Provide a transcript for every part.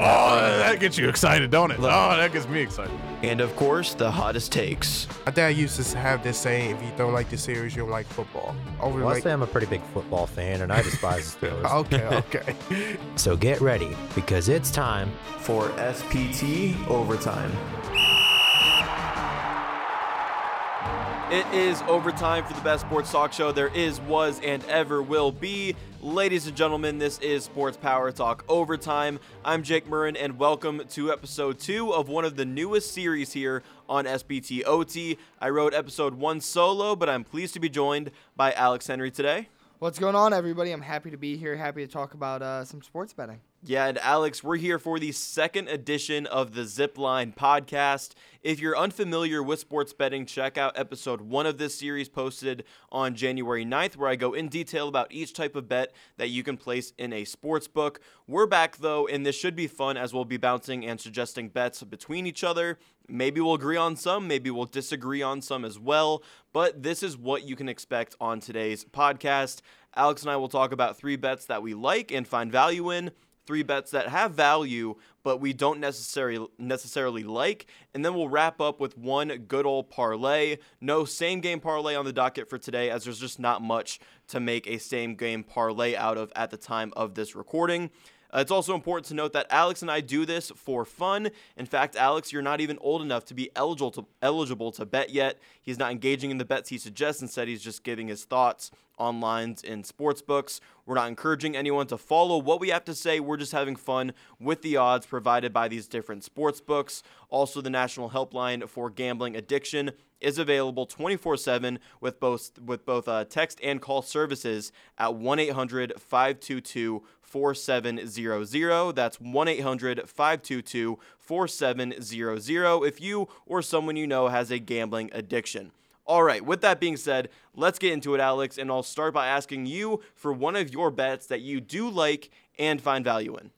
Oh, that gets you excited, don't it? Oh, that gets me excited. And of course, the hottest takes. My dad used to have this saying: "If you don't like the series, you don't like football." Over Well, I like, say I'm a pretty big football fan, and I despise the Steelers. okay, okay. So get ready because it's time. For SPT Overtime. It is overtime for the best sports talk show there is, was, and ever will be. Ladies and gentlemen, this is Sports Power Talk Overtime. I'm Jake Murren, and welcome to episode two of one of the newest series here on SPT OT. I wrote episode one solo, but I'm pleased to be joined by Alex Henry today. What's going on, everybody? I'm happy to be here. Happy to talk about uh, some sports betting. Yeah, and Alex, we're here for the second edition of the Zipline podcast. If you're unfamiliar with sports betting, check out episode one of this series posted on January 9th, where I go in detail about each type of bet that you can place in a sports book. We're back though, and this should be fun as we'll be bouncing and suggesting bets between each other. Maybe we'll agree on some, maybe we'll disagree on some as well, but this is what you can expect on today's podcast. Alex and I will talk about three bets that we like and find value in three bets that have value but we don't necessarily necessarily like. And then we'll wrap up with one good old parlay. No same game parlay on the docket for today as there's just not much to make a same game parlay out of at the time of this recording uh, it's also important to note that Alex and I do this for fun. In fact, Alex, you're not even old enough to be eligible to, eligible to bet yet. He's not engaging in the bets he suggests. Instead, he's just giving his thoughts on lines in sports books. We're not encouraging anyone to follow what we have to say. We're just having fun with the odds provided by these different sports books. Also, the National Helpline for Gambling Addiction is available 24/7 with both with both uh, text and call services at 1-800-522 4700. That's 1 800 522 4700 if you or someone you know has a gambling addiction. All right, with that being said, let's get into it, Alex, and I'll start by asking you for one of your bets that you do like and find value in.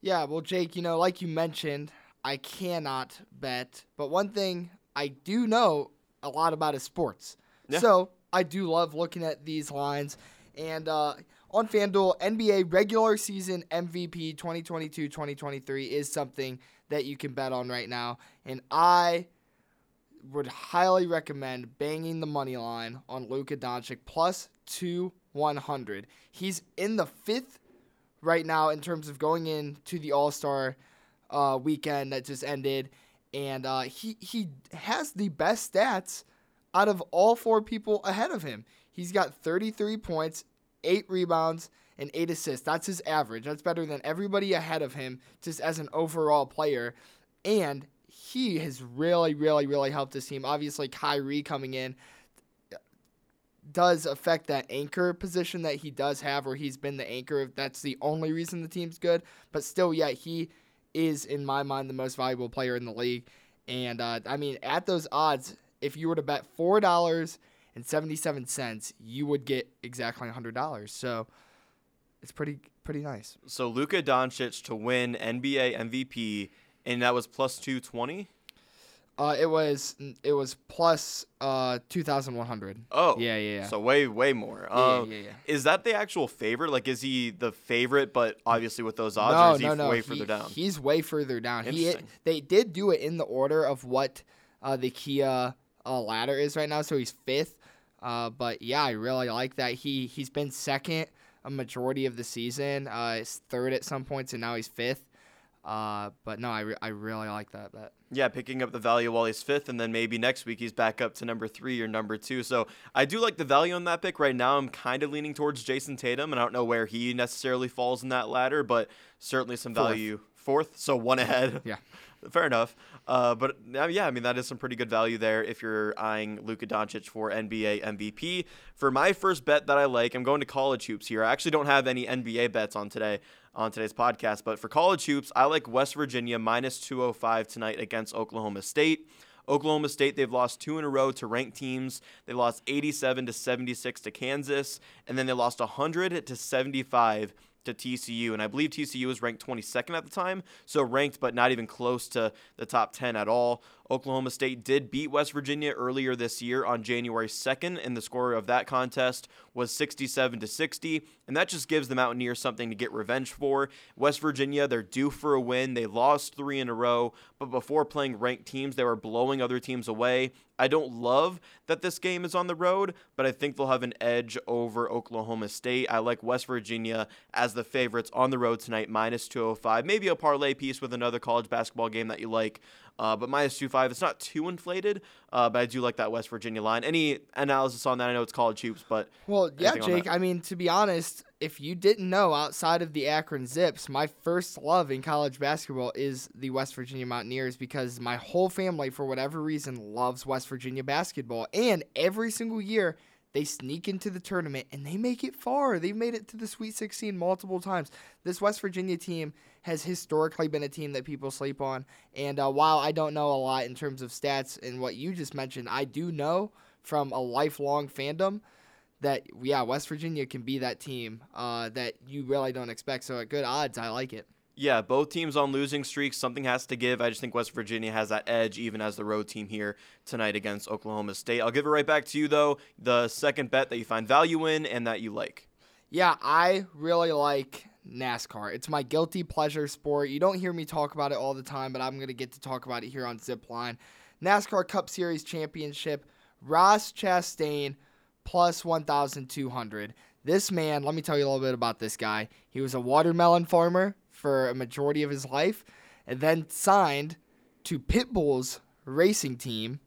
Yeah, well, Jake, you know, like you mentioned, I cannot bet, but one thing I do know a lot about is sports. Yeah. So I do love looking at these lines. And uh, on FanDuel, NBA regular season MVP 2022 2023 is something that you can bet on right now. And I would highly recommend banging the money line on Luka Doncic plus two 100. He's in the fifth right now in terms of going into the All Star uh, weekend that just ended, and uh, he he has the best stats out of all four people ahead of him. He's got 33 points, eight rebounds, and eight assists. That's his average. That's better than everybody ahead of him just as an overall player, and he has really, really, really helped his team. Obviously, Kyrie coming in does affect that anchor position that he does have, where he's been the anchor. That's the only reason the team's good. But still, yeah, he is, in my mind, the most valuable player in the league. And uh, I mean, at those odds, if you were to bet four dollars and seventy-seven cents, you would get exactly hundred dollars. So it's pretty pretty nice. So Luka Doncic to win NBA MVP, and that was plus 220. Uh, it was it was plus uh two thousand one hundred. Oh, Yeah, yeah, yeah. So way, way more. Yeah, Um, yeah, yeah. Is that the actual favorite? Like, is he the favorite, but obviously with those odds, no, or is he no, no. way He- further down? He's way further down. He they did do it in the order of what uh, the Kia uh, ladder is right now, so he's fifth. Uh, but yeah, I really like that. He he's been second a majority of the season. Uh, he's third at some points, and now he's fifth. Uh, but no, I, re- I really like that bet. Yeah, picking up the value while he's fifth, and then maybe next week he's back up to number three or number two. So I do like the value on that pick. Right now, I'm kind of leaning towards Jayson Tatum, and I don't know where he necessarily falls in that ladder, but certainly some Fourth. value. Fourth, so one ahead. Yeah. Fair enough. Uh, but uh, yeah, I mean that is some pretty good value there if you're eyeing Luka Doncic for NBA MVP. For my first bet that I like, I'm going to college hoops here. I actually don't have any NBA bets on today on today's podcast, but for college hoops, I like West Virginia minus 205 tonight against Oklahoma State. Oklahoma State, they've lost two in a row to ranked teams. They lost 87 to 76 to Kansas, and then they lost 100 to 75 to TCU, and I believe TCU was ranked 22nd at the time, so ranked but not even close to the top 10 at all. Oklahoma State did beat West Virginia earlier this year on January 2nd, and the score of that contest was 67 to 60, and that just gives the Mountaineers something to get revenge for. West Virginia, they're due for a win. They lost three in a row, but before playing ranked teams, they were blowing other teams away. I don't love that this game is on the road, but I think they'll have an edge over Oklahoma State. I like West Virginia as the favorites on the road tonight, minus 205. Maybe a parlay piece with another college basketball game that you like. Uh, but minus two five, it's not too inflated, uh, but I do like that West Virginia line. Any analysis on that? I know it's college hoops, but Well, yeah, Jake. I mean, to be honest, if you didn't know, outside of the Akron Zips, my first love in college basketball is the West Virginia Mountaineers because my whole family, for whatever reason, loves West Virginia basketball. And every single year, they sneak into the tournament and they make it far. They've made it to the Sweet 16 multiple times. This West Virginia team has historically been a team that people sleep on. And uh, while I don't know a lot in terms of stats and what you just mentioned, I do know from a lifelong fandom that yeah, West Virginia can be that team uh, that you really don't expect. So at good odds, I like it. Yeah, both teams on losing streaks. Something has to give. I just think West Virginia has that edge, even as the road team here tonight against Oklahoma State. I'll give it right back to you, though. The second bet that you find value in and that you like. Yeah, I really like NASCAR. It's my guilty pleasure sport. You don't hear me talk about it all the time, but I'm going to get to talk about it here on Zipline. NASCAR Cup Series Championship, Ross Chastain plus 1,200. This man, let me tell you a little bit about this guy. He was a watermelon farmer for a majority of his life and then signed to Pitbull's racing team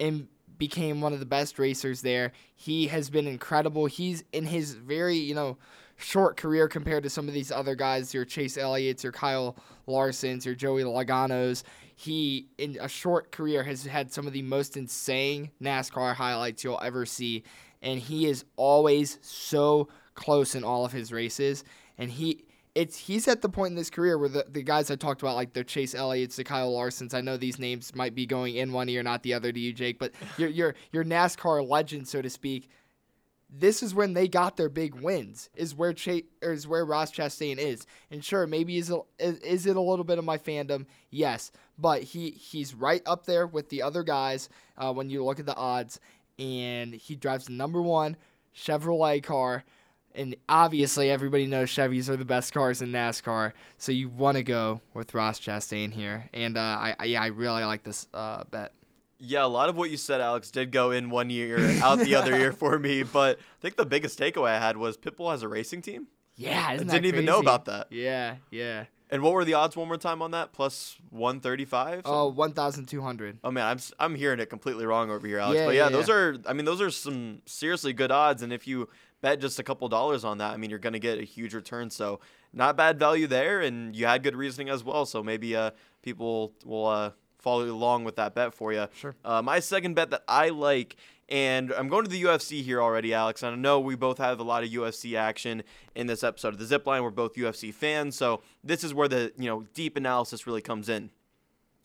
and became one of the best racers there. He has been incredible. He's in his very, you know, short career compared to some of these other guys, your Chase Elliott's, your Kyle Larson's, your Joey Logano's. He, in a short career, has had some of the most insane NASCAR highlights you'll ever see. And he is always so close in all of his races. And he it's he's at the point in his career where the, the guys I talked about, like the Chase Elliott's, the Kyle Larsons, I know these names might be going in one ear, not the other to you, Jake, but your your your NASCAR legend, so to speak. This is when they got their big wins. Is where Chase or is where Ross Chastain is. And sure, maybe is a, is, is it a little bit of my fandom? Yes, but he he's right up there with the other guys uh, when you look at the odds, and he drives the number one Chevrolet car. And obviously, everybody knows Chevys are the best cars in NASCAR, so you want to go with Ross Chastain here. And uh, I, I, yeah, I really like this uh, bet. Yeah, a lot of what you said, Alex, did go in one year, out the other year for me. But I think the biggest takeaway I had was Pitbull has a racing team. Yeah, isn't I didn't even know about that. Yeah, yeah. And what were the odds one more time on that? Plus 135? Oh, 1,200. Oh man, I'm I'm hearing it completely wrong over here, Alex. Yeah, but yeah, yeah, those are I mean those are some seriously good odds, and if you bet just a couple dollars on that, I mean you're gonna get a huge return. So not bad value there, and you had good reasoning as well. So maybe uh people will uh follow along with that bet for you. Sure. Uh, my second bet that I like. And I'm going to the UFC here already, Alex. And I know we both have a lot of UFC action in this episode of the Zipline. We're both UFC fans, so this is where the you know deep analysis really comes in.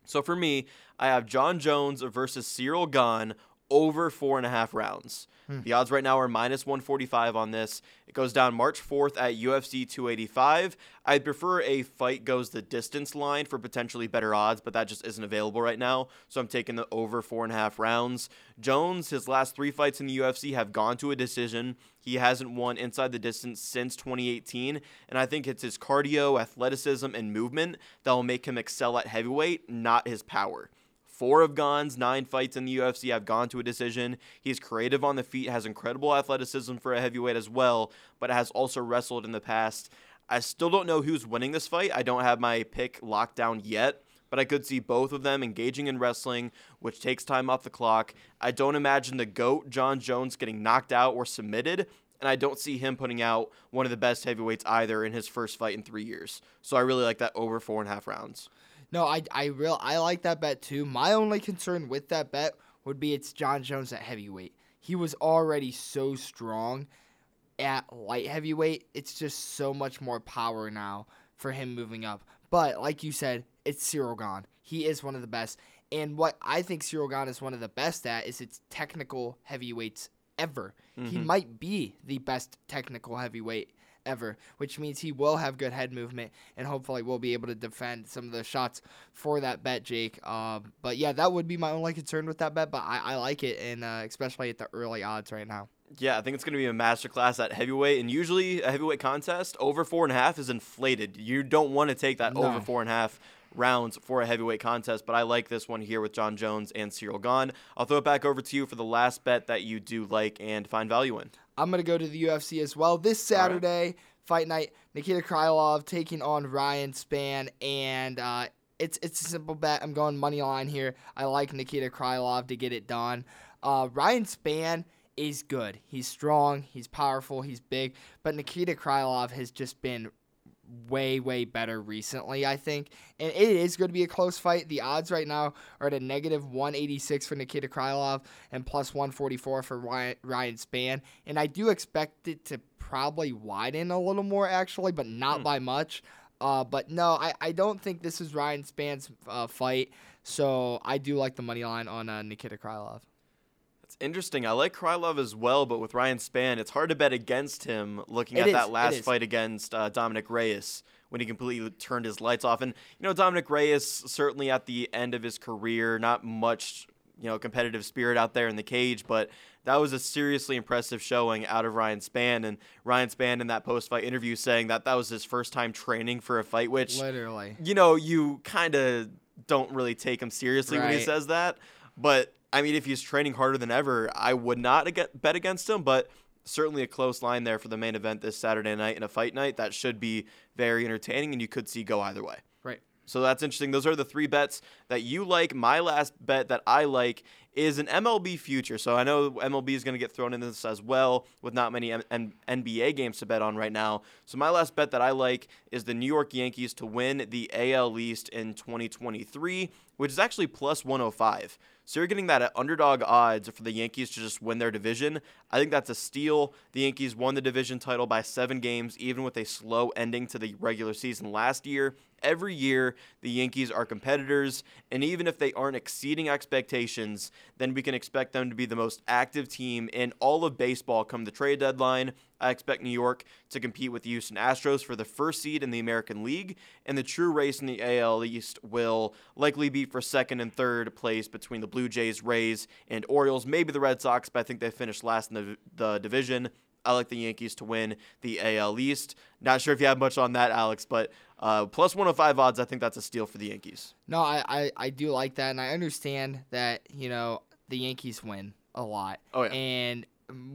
So for me, I have Jon Jones versus Ciryl Gane over four and a half rounds. Hmm. The odds right now are minus 145 on this. It goes down March 4th at UFC 285. I'd prefer a fight goes the distance line for potentially better odds, but that just isn't available right now. So I'm taking the over four and a half rounds. Jones, his last three fights in the UFC have gone to a decision. He hasn't won inside the distance since 2018, and I think it's his cardio, athleticism, and movement that will make him excel at heavyweight, not his power. Four of Gane's nine fights in the UFC have gone to a decision. He's creative on the feet, has incredible athleticism for a heavyweight as well, but has also wrestled in the past. I still don't know who's winning this fight. I don't have my pick locked down yet, but I could see both of them engaging in wrestling, which takes time off the clock. I don't imagine the GOAT, Jon Jones, getting knocked out or submitted, and I don't see him putting out one of the best heavyweights either in his first fight in three years. So I really like that over four and a half rounds. No, I I real I like that bet too. My only concern with that bet would be it's Jon Jones at heavyweight. He was already so strong at light heavyweight. It's just so much more power now for him moving up. But like you said, it's Ciryl Gane. He is one of the best. And what I think Ciryl Gane is one of the best at is its technical heavyweights ever. He mm-hmm. might be the best technical heavyweight ever, which means he will have good head movement and hopefully will be able to defend some of the shots for that bet, Jake. Um, but yeah, that would be my only concern with that bet, but I, I like it, and uh, especially at the early odds right now. Yeah, I think it's going to be a masterclass at heavyweight, and usually a heavyweight contest over four and a half is inflated. You don't want to take that No. over four and a half rounds for a heavyweight contest, but I like this one here with Jon Jones and Ciryl Gane. I'll throw it back over to you for the last bet that you do like and find value in. I'm gonna go to the UFC as well this All right. Saturday. Fight night: Nikita Krylov taking on Ryan Spann, and uh, it's it's a simple bet. I'm going money line here. I like Nikita Krylov to get it done. Uh, Ryan Spann is good. He's strong. He's powerful. He's big. But Nikita Krylov has just been way way better recently i think. And it is going to be a close fight. The odds right now are at a negative 186 for nikita krylov and plus 144 for ryan, ryan spann and i do expect it to probably widen a little more actually but not by much. Uh, but no I, I don't think this is ryan spann's uh, fight. So i do like the money line on uh, nikita krylov It's interesting. I like Krylov as well, but with Ryan Spann, it's hard to bet against him looking It at is, that last fight against uh, Dominick Reyes when he completely turned his lights off. And, you know, Dominick Reyes, certainly at the end of his career, not much, you know, competitive spirit out there in the cage, but that was a seriously impressive showing out of Ryan Spann. And Ryan Spann in that post fight interview saying that that was his first time training for a fight, which literally you know, you kind of don't really take him seriously when he says that. But I mean, if he's training harder than ever, I would not bet against him. But certainly a close line there for the main event this Saturday night and a fight night that should be very entertaining, and you could see go either way. right So that's interesting. Those are the three bets that you like. My last bet that I like is an MLB future. So I know MLB is going to get thrown in this as well with not many NBA games to bet on right now. So my last bet that I like is the New York Yankees to win the AL East in 2023, which is actually plus 105. So you're getting that at underdog odds for the Yankees to just win their division. I think that's a steal. The Yankees won the division title by seven games, even with a slow ending to the regular season last year. Every year, the Yankees are competitors, and even if they aren't exceeding expectations, then we can expect them to be the most active team in all of baseball come the trade deadline. I expect New York to compete with the Houston Astros for the first seed in the American League, and the true race in the AL East will likely be for second and third place between the Blue Jays, Rays, and Orioles. Maybe the Red Sox, but I think they finished last in the, the division. I like the Yankees to win the AL East. Not sure if you have much on that, Alex, but uh, plus 105 odds, I think that's a steal for the Yankees. No, I, I, I do like that, and I understand that, you know, the Yankees win a lot. Oh, yeah. And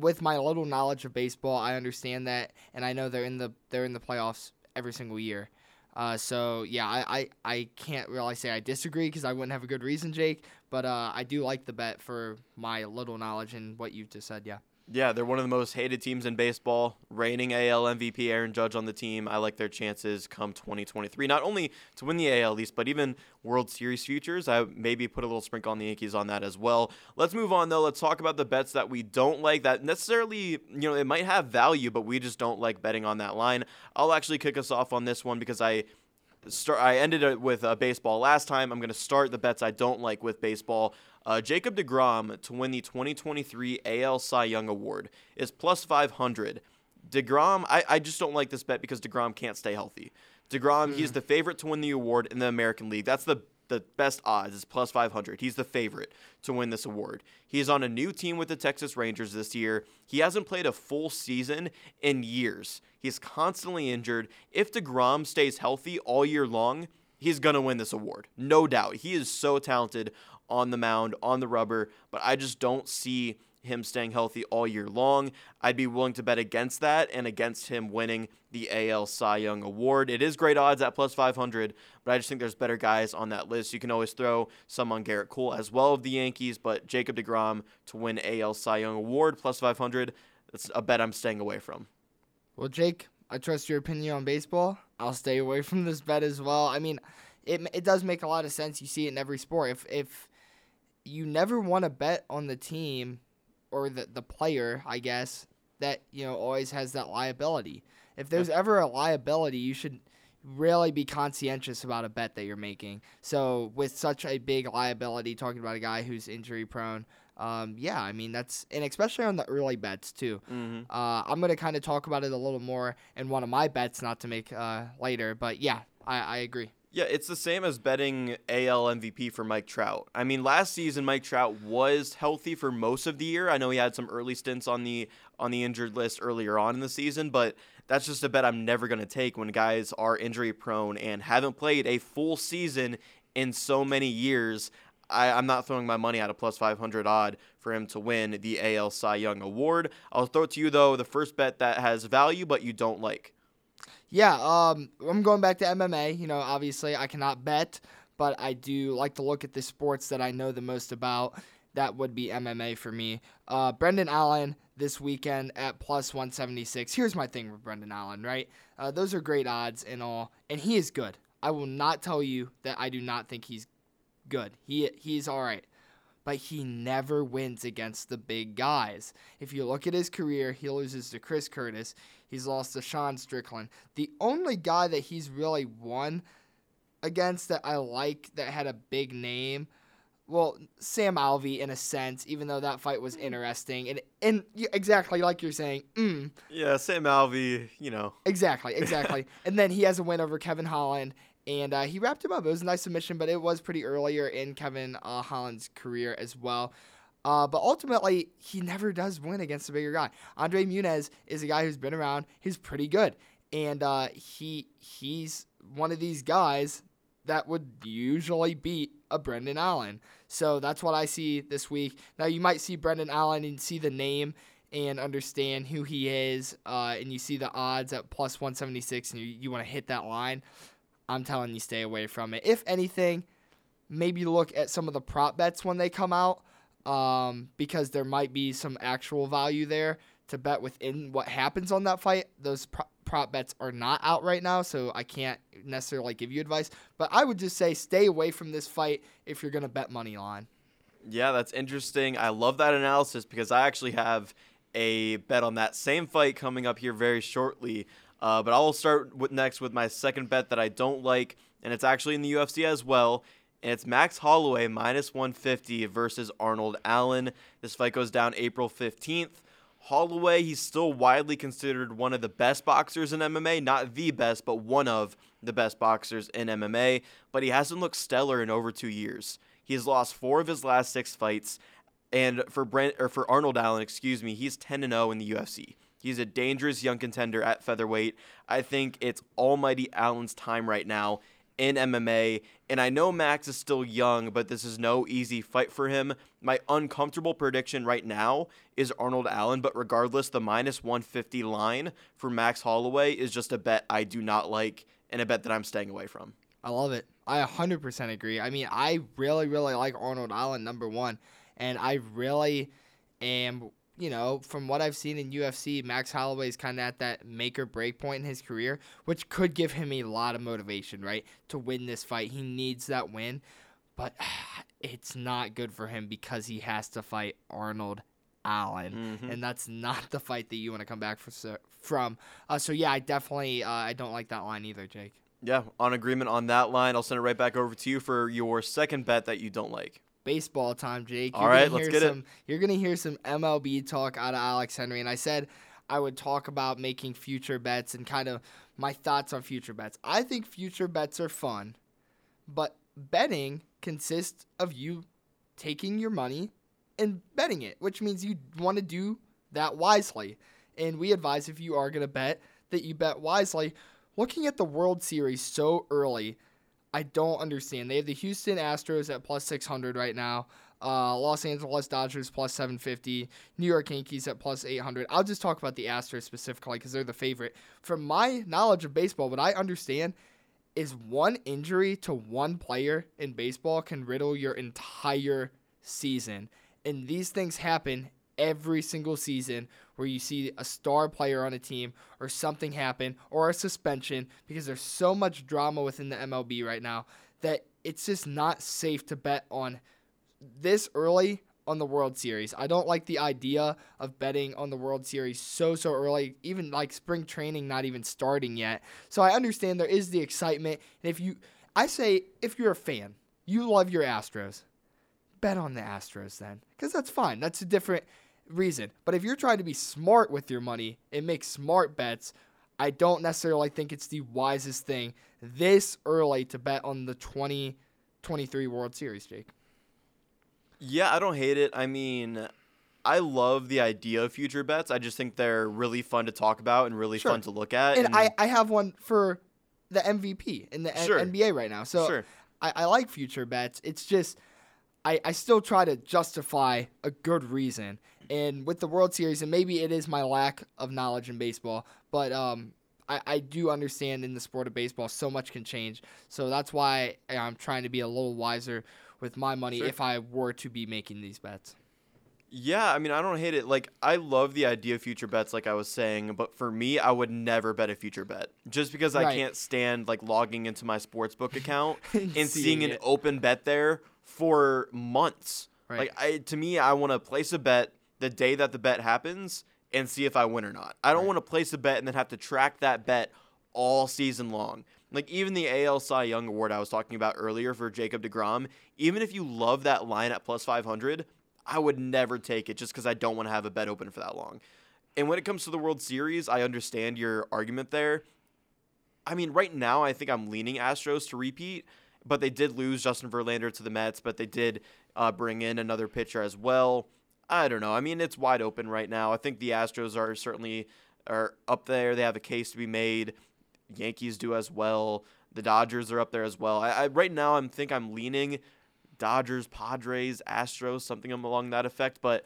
with my little knowledge of baseball, I understand that, and I know they're in the they're in the playoffs every single year. Uh, so yeah, I, I, I can't really say I disagree because I wouldn't have a good reason, Jake. But uh, I do like the bet for my little knowledge and what you've just said. Yeah. Yeah, they're one of the most hated teams in baseball. Reigning AL MVP Aaron Judge on the team. I like their chances come 2023. Not only to win the AL East, but even World Series futures. I maybe put a little sprinkle on the Yankees on that as well. Let's move on though. Let's talk about the bets that we don't like. That necessarily, you know, it might have value, but we just don't like betting on that line. I'll actually kick us off on this one because I start. I ended it with uh, baseball last time. I'm going to start the bets I don't like with baseball. Uh, Jacob DeGrom to win the 2023 AL Cy Young Award is plus 500. DeGrom, I, I just don't like this bet because DeGrom can't stay healthy. DeGrom, he's the favorite to win the award in the American League. That's the the best odds is plus 500. He's the favorite to win this award. He is on a new team with the Texas Rangers this year. He hasn't played a full season in years. He's constantly injured. If DeGrom stays healthy all year long, he's going to win this award. No doubt. He is so talented on the mound, on the rubber, but I just don't see him staying healthy all year long. I'd be willing to bet against that and against him winning the AL Cy Young Award. It is great odds at plus 500, but I just think there's better guys on that list. You can always throw some on Gerrit Cole as well of the Yankees, but Jacob DeGrom to win AL Cy Young Award plus 500, that's a bet I'm staying away from. Well, Jake, I trust your opinion on baseball. I'll stay away from this bet as well. I mean, it it does make a lot of sense. You see it in every sport. If if you never want to bet on the team or the the player, I guess that you know always has that liability. If there's ever a liability, you should really be conscientious about a bet that you're making. So with such a big liability, talking about a guy who's injury prone, um, yeah, I mean that's and especially on the early bets too. Mm-hmm. Uh, I'm gonna kind of talk about it a little more in one of my bets, not to make uh, later, but yeah, I, I agree. Yeah, it's the same as betting AL MVP for Mike Trout. I mean, last season Mike Trout was healthy for most of the year. I know he had some early stints on the on the injured list earlier on in the season, but that's just a bet I'm never going to take when guys are injury prone and haven't played a full season in so many years. I, I'm not throwing my money at a plus 500 odd for him to win the AL Cy Young Award. I'll throw it to you, though, the first bet that has value but you don't like. Yeah, um, I'm going back to MMA. You know, obviously I cannot bet, but I do like to look at the sports that I know the most about. That would be MMA for me. Uh, Brendan Allen this weekend at plus 176. Here's my thing with Brendan Allen, right? Uh, those are great odds and all, and he is good. I will not tell you that I do not think he's good. He he's all right but he never wins against the big guys. If you look at his career, he loses to Chris Curtis. He's lost to Sean Strickland. The only guy that he's really won against that I like that had a big name, well, Sam Alvey in a sense, even though that fight was interesting and and exactly like you're saying, mm, Yeah, Sam Alvey, you know. exactly, exactly. and then he has a win over Kevin Holland and uh, he wrapped him up. It was a nice submission, but it was pretty earlier in Kevin uh, Holland's career as well. Uh, but ultimately, he never does win against a bigger guy. Andre Muniz is a guy who's been around. He's pretty good, and uh, he he's one of these guys that would usually beat a Brendan Allen. So that's what I see this week. Now you might see Brendan Allen and see the name and understand who he is, uh, and you see the odds at plus 176, and you, you want to hit that line. I'm telling you, stay away from it. If anything, maybe look at some of the prop bets when they come out um, because there might be some actual value there to bet within what happens on that fight. Those pro- prop bets are not out right now, so I can't necessarily give you advice. But I would just say stay away from this fight if you're going to bet money on. Yeah, that's interesting. I love that analysis because I actually have a bet on that same fight coming up here very shortly. Uh, but I will start with next with my second bet that I don't like, and it's actually in the UFC as well. And it's Max Holloway minus 150 versus Arnold Allen. This fight goes down April 15th. Holloway, he's still widely considered one of the best boxers in MMA. Not the best, but one of the best boxers in MMA. But he hasn't looked stellar in over two years. He has lost four of his last six fights. And for Brent or for Arnold Allen, excuse me, he's 10 and 0 in the UFC. He's a dangerous young contender at featherweight. I think it's Almighty Allen's time right now in MMA. And I know Max is still young, but this is no easy fight for him. My uncomfortable prediction right now is Arnold Allen, but regardless, the minus 150 line for Max Holloway is just a bet I do not like and a bet that I'm staying away from. I love it. I 100% agree. I mean, I really, really like Arnold Allen, number one. And I really am you know, from what I've seen in UFC, Max Holloway is kind of at that make or break point in his career, which could give him a lot of motivation, right, to win this fight. He needs that win, but it's not good for him because he has to fight Arnold Allen, Mhm. and that's not the fight that you want to come back for, from. Uh, so yeah, I definitely uh, I don't like that line either, Jake. Yeah, on agreement on that line. I'll send it right back over to you for your second bet that you don't like. Baseball time, Jake. All You're right, gonna let's hear get it. You're gonna hear some MLB talk out of Alex Henry, and I said I would talk about making future bets and kind of my thoughts on future bets. I think future bets are fun, but betting consists of you taking your money and betting it, which means you want to do that wisely. And we advise if you are gonna bet that you bet wisely. Looking at the World Series so early, I don't understand. They have the Houston Astros at plus 600 right now. Uh, Los Angeles Dodgers plus 750. New York Yankees at plus 800. I'll just talk about the Astros specifically because they're the favorite. From my knowledge of baseball, what I understand is one injury to one player in baseball can riddle your entire season. And these things happen every single season where you see a star player on a team or something happen or a suspension because there's so much drama within the MLB right now that it's just not safe to bet on this early on the World Series. I don't like the idea of betting on the World Series so so early, even like spring training not even starting yet. So I understand there is the excitement, and if you, I say if you're a fan, you love your Astros, bet on the Astros then, because that's fine. That's a different reason. But if you're trying to be smart with your money and make smart bets, I don't necessarily think it's the wisest thing this early to bet on the 2023 World Series, Jake. Yeah, I don't hate it. I mean, I love the idea of future bets. I just think they're really fun to talk about and really Sure. fun to look at. And I, I have one for the MVP in the N- NBA right now. So Sure. I, I like future bets. It's just I, I still try to justify a good reason. And with the World Series, and maybe it is my lack of knowledge in baseball, but um, I, I do understand in the sport of baseball so much can change. So that's why I'm trying to be a little wiser with my money Sure. if I were to be making these bets. Yeah, I mean, I don't hate it. Like, I love the idea of future bets, like I was saying, but for me, I would never bet a future bet just because I can't stand like logging into my sportsbook account and seeing Seeing an open bet there for months. Right. Like, I to me, I want to place a bet the day that the bet happens and see if I win or not. I don't want to place a bet and then have to track that bet all season long. Like even the AL Cy Young Award I was talking about earlier for Jacob DeGrom, even if you love that line at plus 500, I would never take it just because I don't want to have a bet open for that long. And when it comes to the World Series, I understand your argument there. I mean, right now, I think I'm leaning Astros to repeat, but they did lose Justin Verlander to the Mets, but they did uh, bring in another pitcher as well. I don't know. I mean, it's wide open right now. I think the Astros are certainly are up there. They have a case to be made. Yankees do as well. The Dodgers are up there as well. I, I right now I'm think I'm leaning Dodgers, Padres, Astros, something along that effect. But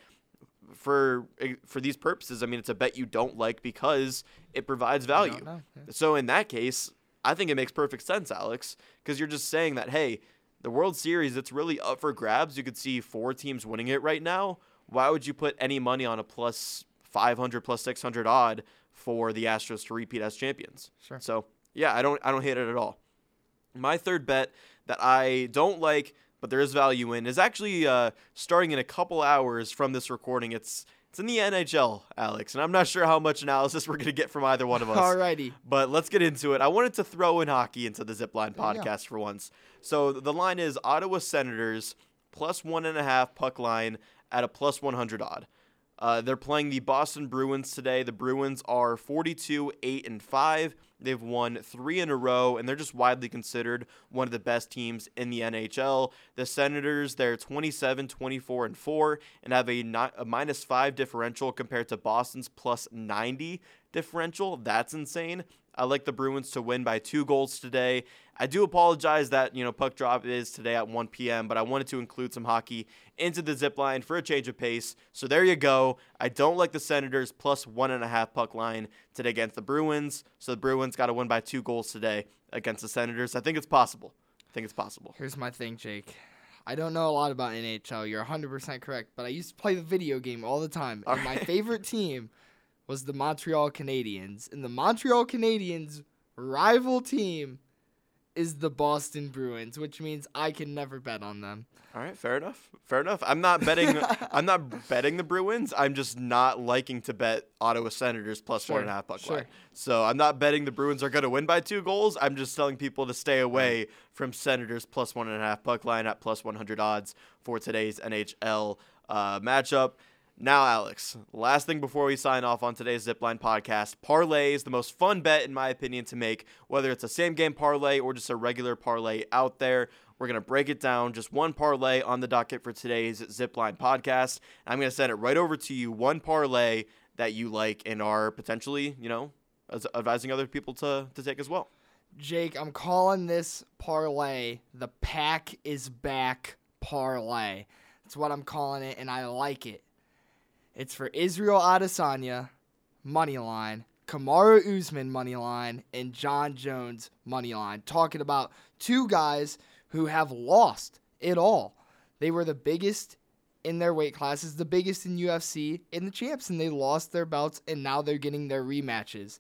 for for these purposes, I mean, it's a bet you don't like because it provides value. know, yeah. So in that case, I think it makes perfect sense, Alex, because you're just saying that hey, the World Series it's really up for grabs. You could see four teams winning it right now. Why would you put any money on a plus 500 plus 600 odd for the Astros to repeat as champions? Sure. So yeah, I don't I don't hate it at all. My third bet that I don't like, but there is value in, is actually uh, starting in a couple hours from this recording. It's it's in the NHL, Alex, and I'm not sure how much analysis we're gonna get from either one of us. Alrighty. But let's get into it. I wanted to throw in hockey into the Zipline There you go. podcast for once. So the line is Ottawa Senators plus one and a half puck line at a plus 100 odd. Uh, they're playing the Boston Bruins today. The Bruins are 42, 8, and 5. They've won three in a row, and they're just widely considered one of the best teams in the NHL. The Senators, they're 27, 24, and 4, and have a, ni- a minus 5 differential compared to Boston's plus 90 differential. That's insane. I like the Bruins to win by two goals today. I do apologize that, you know, puck drop is today at 1 p.m., but I wanted to include some hockey into the zip line for a change of pace. So there you go. I don't like the Senators plus one and a half puck line today against the Bruins. So the Bruins got to win by two goals today against the Senators. I think it's possible. I think it's possible. Here's my thing, Jake. I don't know a lot about NHL. You're 100% correct, but I used to play the video game all the time. And my favorite team was the Montreal Canadiens. And the Montreal Canadiens' rival team is the Boston Bruins, which means I can never bet on them. All right, fair enough. Fair enough. I'm not betting. I'm not betting the Bruins. I'm just not liking to bet Ottawa Senators plus one and Sure, half puck sure. line. So I'm not betting the Bruins are going to win by two goals. I'm just telling people to stay away from Senators plus one and a half puck line at plus 100 odds for today's NHL uh, matchup. Now, Alex, last thing before we sign off on today's Zipline podcast, parlay is the most fun bet, in my opinion, to make, whether it's a same game parlay or just a regular parlay out there. We're going to break it down, just one parlay on the docket for today's Zipline podcast. I'm going to send it right over to you, one parlay that you like and are potentially, you know, advising other people to, to take as well. Jake, I'm calling this parlay the pack is back parlay. That's what I'm calling it, and I like it. It's for Israel Adesanya, money line, Kamaru Usman, money line, and Jon Jones, money line. Talking about two guys who have lost it all. They were the biggest in their weight classes, the biggest in UFC, and the champs, and they lost their belts, and now they're getting their rematches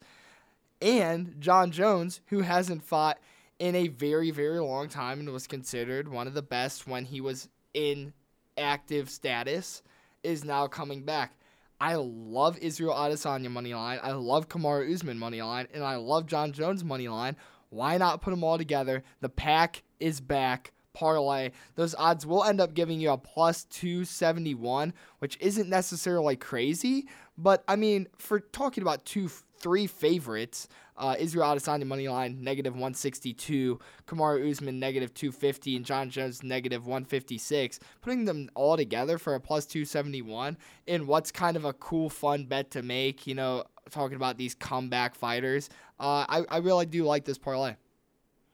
and Jon Jones, who hasn't fought in a very, very long time and was considered one of the best when he was in active status is now coming back. I love Israel Adesanya money line. I love Kamaru Usman money line, and I love Jon Jones money line. Why not put them all together? The pack is back. Parlay. Those odds will end up giving you a plus 271, which isn't necessarily crazy, but I mean, for talking about two, three favorites, uh, Israel Adesanya money line negative 162, Kamaru Usman negative 250, and Jon Jones negative 156. Putting them all together for a plus 271 in what's kind of a cool, fun bet to make. You know, talking about these comeback fighters. Uh, I I really do like this parlay.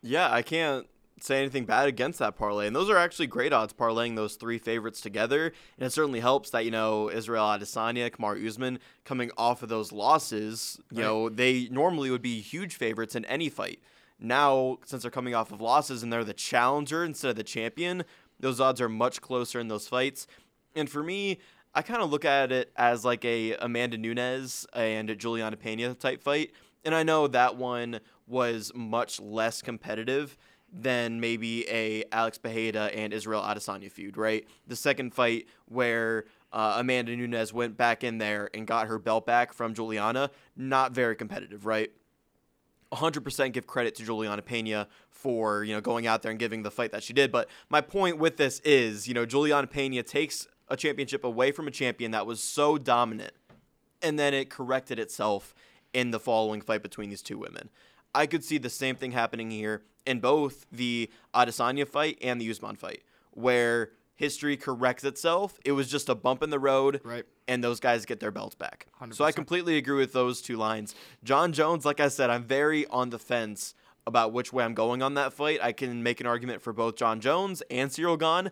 Yeah, I can't say anything bad against that parlay. And those are actually great odds parlaying those three favorites together. And it certainly helps that, you know, Israel Adesanya, Kamar Usman coming off of those losses, you right. know, they normally would be huge favorites in any fight. Now, since they're coming off of losses and they're the challenger instead of the champion, those odds are much closer in those fights. And for me, I kind of look at it as like a Amanda Nunes and Julianna Peña type fight. And I know that one was much less competitive than maybe a Alex Pereira and Israel Adesanya feud, right? The second fight where uh, Amanda Nunes went back in there and got her belt back from Julianna, not very competitive, right? 100% give credit to Julianna Peña for, you know, going out there and giving the fight that she did, but my point with this is, you know, Julianna Peña takes a championship away from a champion that was so dominant and then it corrected itself in the following fight between these two women. I could see the same thing happening here in both the Adesanya fight and the Usman fight, where history corrects itself. It was just a bump in the road, right? And those guys get their belts back. 100%. So I completely agree with those two lines. Jon Jones, like I said, I'm very on the fence about which way I'm going on that fight. I can make an argument for both Jon Jones and Ciryl Gane.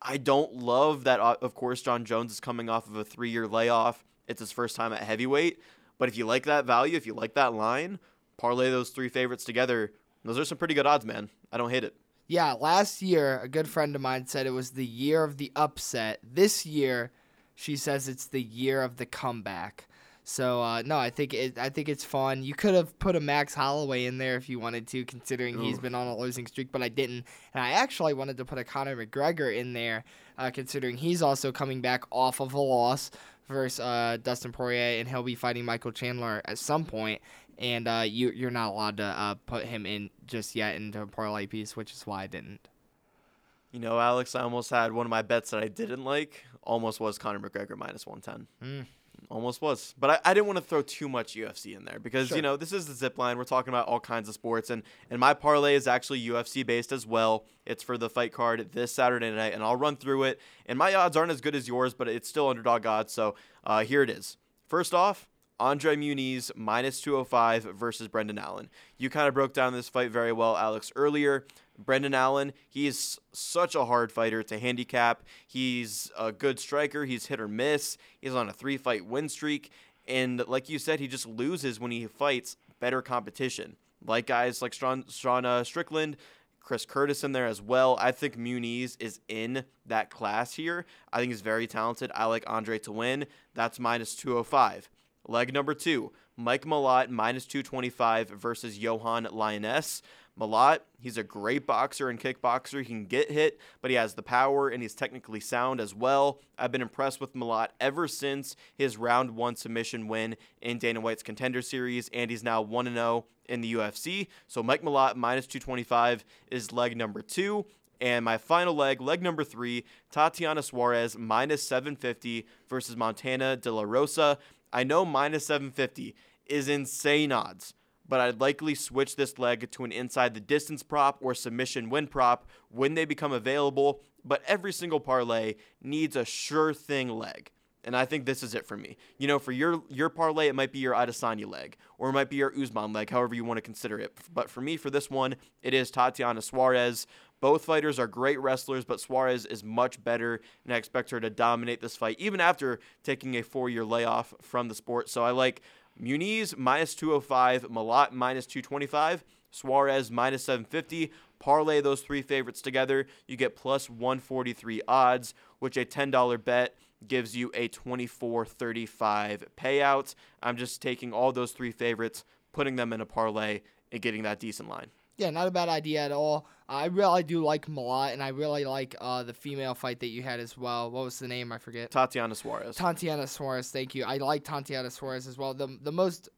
I don't love that. Uh, of course, Jon Jones is coming off of a three-year layoff. It's his first time at heavyweight. But if you like that value, if you like that line, parlay those three favorites together. Those are some pretty good odds, man. I don't hate it. Yeah, last year, a good friend of mine said it was the year of the upset. This year, she says it's the year of the comeback. So uh, no, I think it, I think it's fun. You could have put a Max Holloway in there if you wanted to, considering Ooh. he's been on a losing streak, but I didn't. And I actually wanted to put a Conor McGregor in there, uh, considering he's also coming back off of a loss versus uh, Dustin Poirier, and he'll be fighting Michael Chandler at some point. and uh, you you're not allowed to uh, put him in just yet into a parlay piece, which is why I didn't. You know, Alex, I almost had one of my bets that I didn't like. Almost was Conor McGregor minus one ten. Mm. Almost was, but I, I didn't want to throw too much UFC in there because sure. you know this is the zip line. We're talking about all kinds of sports, and and my parlay is actually UFC based as well. It's for the fight card this Saturday night, and I'll run through it. And my odds aren't as good as yours, but it's still underdog odds. So uh, here it is. First off, Andre Muniz minus 205 versus Brendan Allen. You kind of broke down this fight very well, Alex, earlier. Brendan Allen, he's such a hard fighter to handicap. He's a good striker. He's hit or miss. He's on a three fight win streak. And like you said, he just loses when he fights better competition. Like guys like Sean, Strickland, Chris Curtis in there as well. I think Muniz is in that class here. I think he's very talented. I like Andre to win. That's minus 205. Leg number two, Mike Malott minus 225 versus Yohan Lainesse. Malott, he's a great boxer and kickboxer. He can get hit, but he has the power and he's technically sound as well. I've been impressed with Malott ever since his round one submission win in Dana White's contender series, and he's now 1 0 in the UFC. So Mike Malott minus 225 is leg number two. And my final leg, leg number three, Tatiana Suarez minus 750 versus Montana De La Rosa. I know minus 750 is insane odds, but I'd likely switch this leg to an inside the distance prop or submission win prop when they become available. But every single parlay needs a sure thing leg. And I think this is it for me. You know, for your your parlay, it might be your Adesanya leg, or it might be your Usman leg, however you want to consider it. But for me, for this one, it is Tatiana Suarez both fighters are great wrestlers, but Suarez is much better, and I expect her to dominate this fight, even after taking a four year layoff from the sport. So I like Muniz minus 205, Malott minus 225, Suarez minus 750. Parlay those three favorites together, you get plus 143 odds, which a $10 bet gives you a 24.35 payout. I'm just taking all those three favorites, putting them in a parlay, and getting that decent line. yeah, not a bad idea at all. I really do like him a lot, and I really like uh, the female fight that you had as well. What was the name? I forget. Tatiana Suarez. Tatiana Suarez, thank you. I like Tatiana Suarez as well. The the most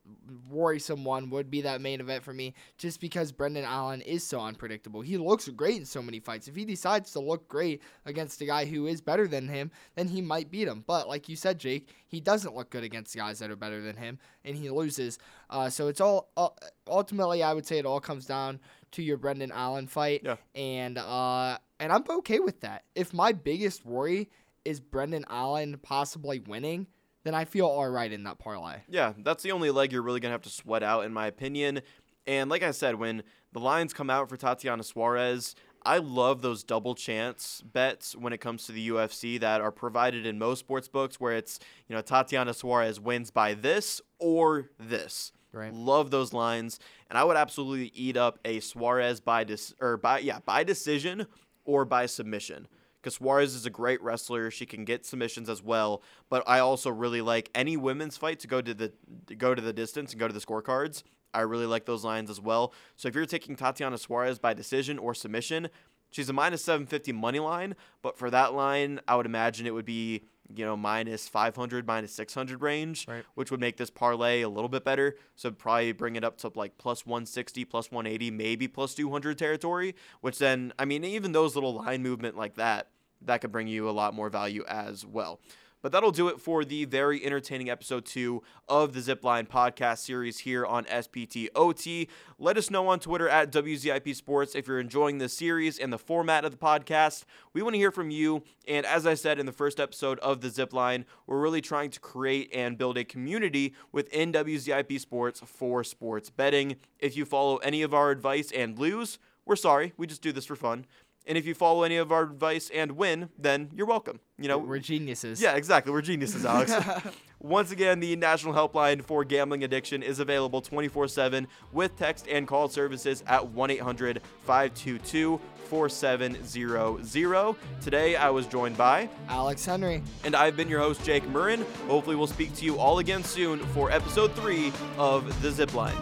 worrisome one would be that main event for me, just because Brendan Allen is so unpredictable. He looks great in so many fights. If he decides to look great against a guy who is better than him, then he might beat him. But like you said, Jake, he doesn't look good against guys that are better than him, and he loses. Uh, so it's all uh, ultimately, I would say it all comes down to your Brendan Allen fight, Yeah. and uh, and I'm okay with that. If my biggest worry is Brendan Allen possibly winning, then I feel all right in that parlay. Yeah, that's the only leg you're really to have to sweat out, in my opinion. And like I said, when the lines come out for Tatiana Suarez, I love those double chance bets when it comes to the UFC that are provided in most sports books, where it's, you know, Tatiana Suarez wins by this or this. Right. Love those lines, and I would absolutely eat up a Suarez by dis- or by yeah by decision or by submission because Suarez is a great wrestler. She can get submissions as well. But I also really like any women's fight to go to the to go to the distance and go to the scorecards. I really like those lines as well. So if you're taking Tatiana Suarez by decision or submission, she's a minus 750 money line. But for that line, I would imagine it would be you know minus 500, minus 600 range, Right. which would make this parlay a little bit better. So probably bring it up to like plus 160, plus 180, maybe plus 200 territory. Which then, I mean, even those little line movement like that that could bring you a lot more value as well. But that'll do it for the very entertaining episode two of the Zipline podcast series here on SPTOT. Let us know on Twitter at WZIP Sports if you're enjoying this series and the format of the podcast. We want to hear from you. And as I said in the first episode of the Zipline, we're really trying to create and build a community within WZIP Sports for sports betting. If you follow any of our advice and lose, we're sorry. We just do this for fun. And if you follow any of our advice and win, then you're welcome. You know, We're geniuses. yeah, exactly. We're geniuses, Alex. Once again, the National Helpline for Gambling Addiction is available 24 7 with text and call services at 1 800 522 4700. Today, I was joined by, Alex Henry. and I've been your host, Jake Murren. Hopefully, we'll speak to you all again soon for episode three of The Zipline.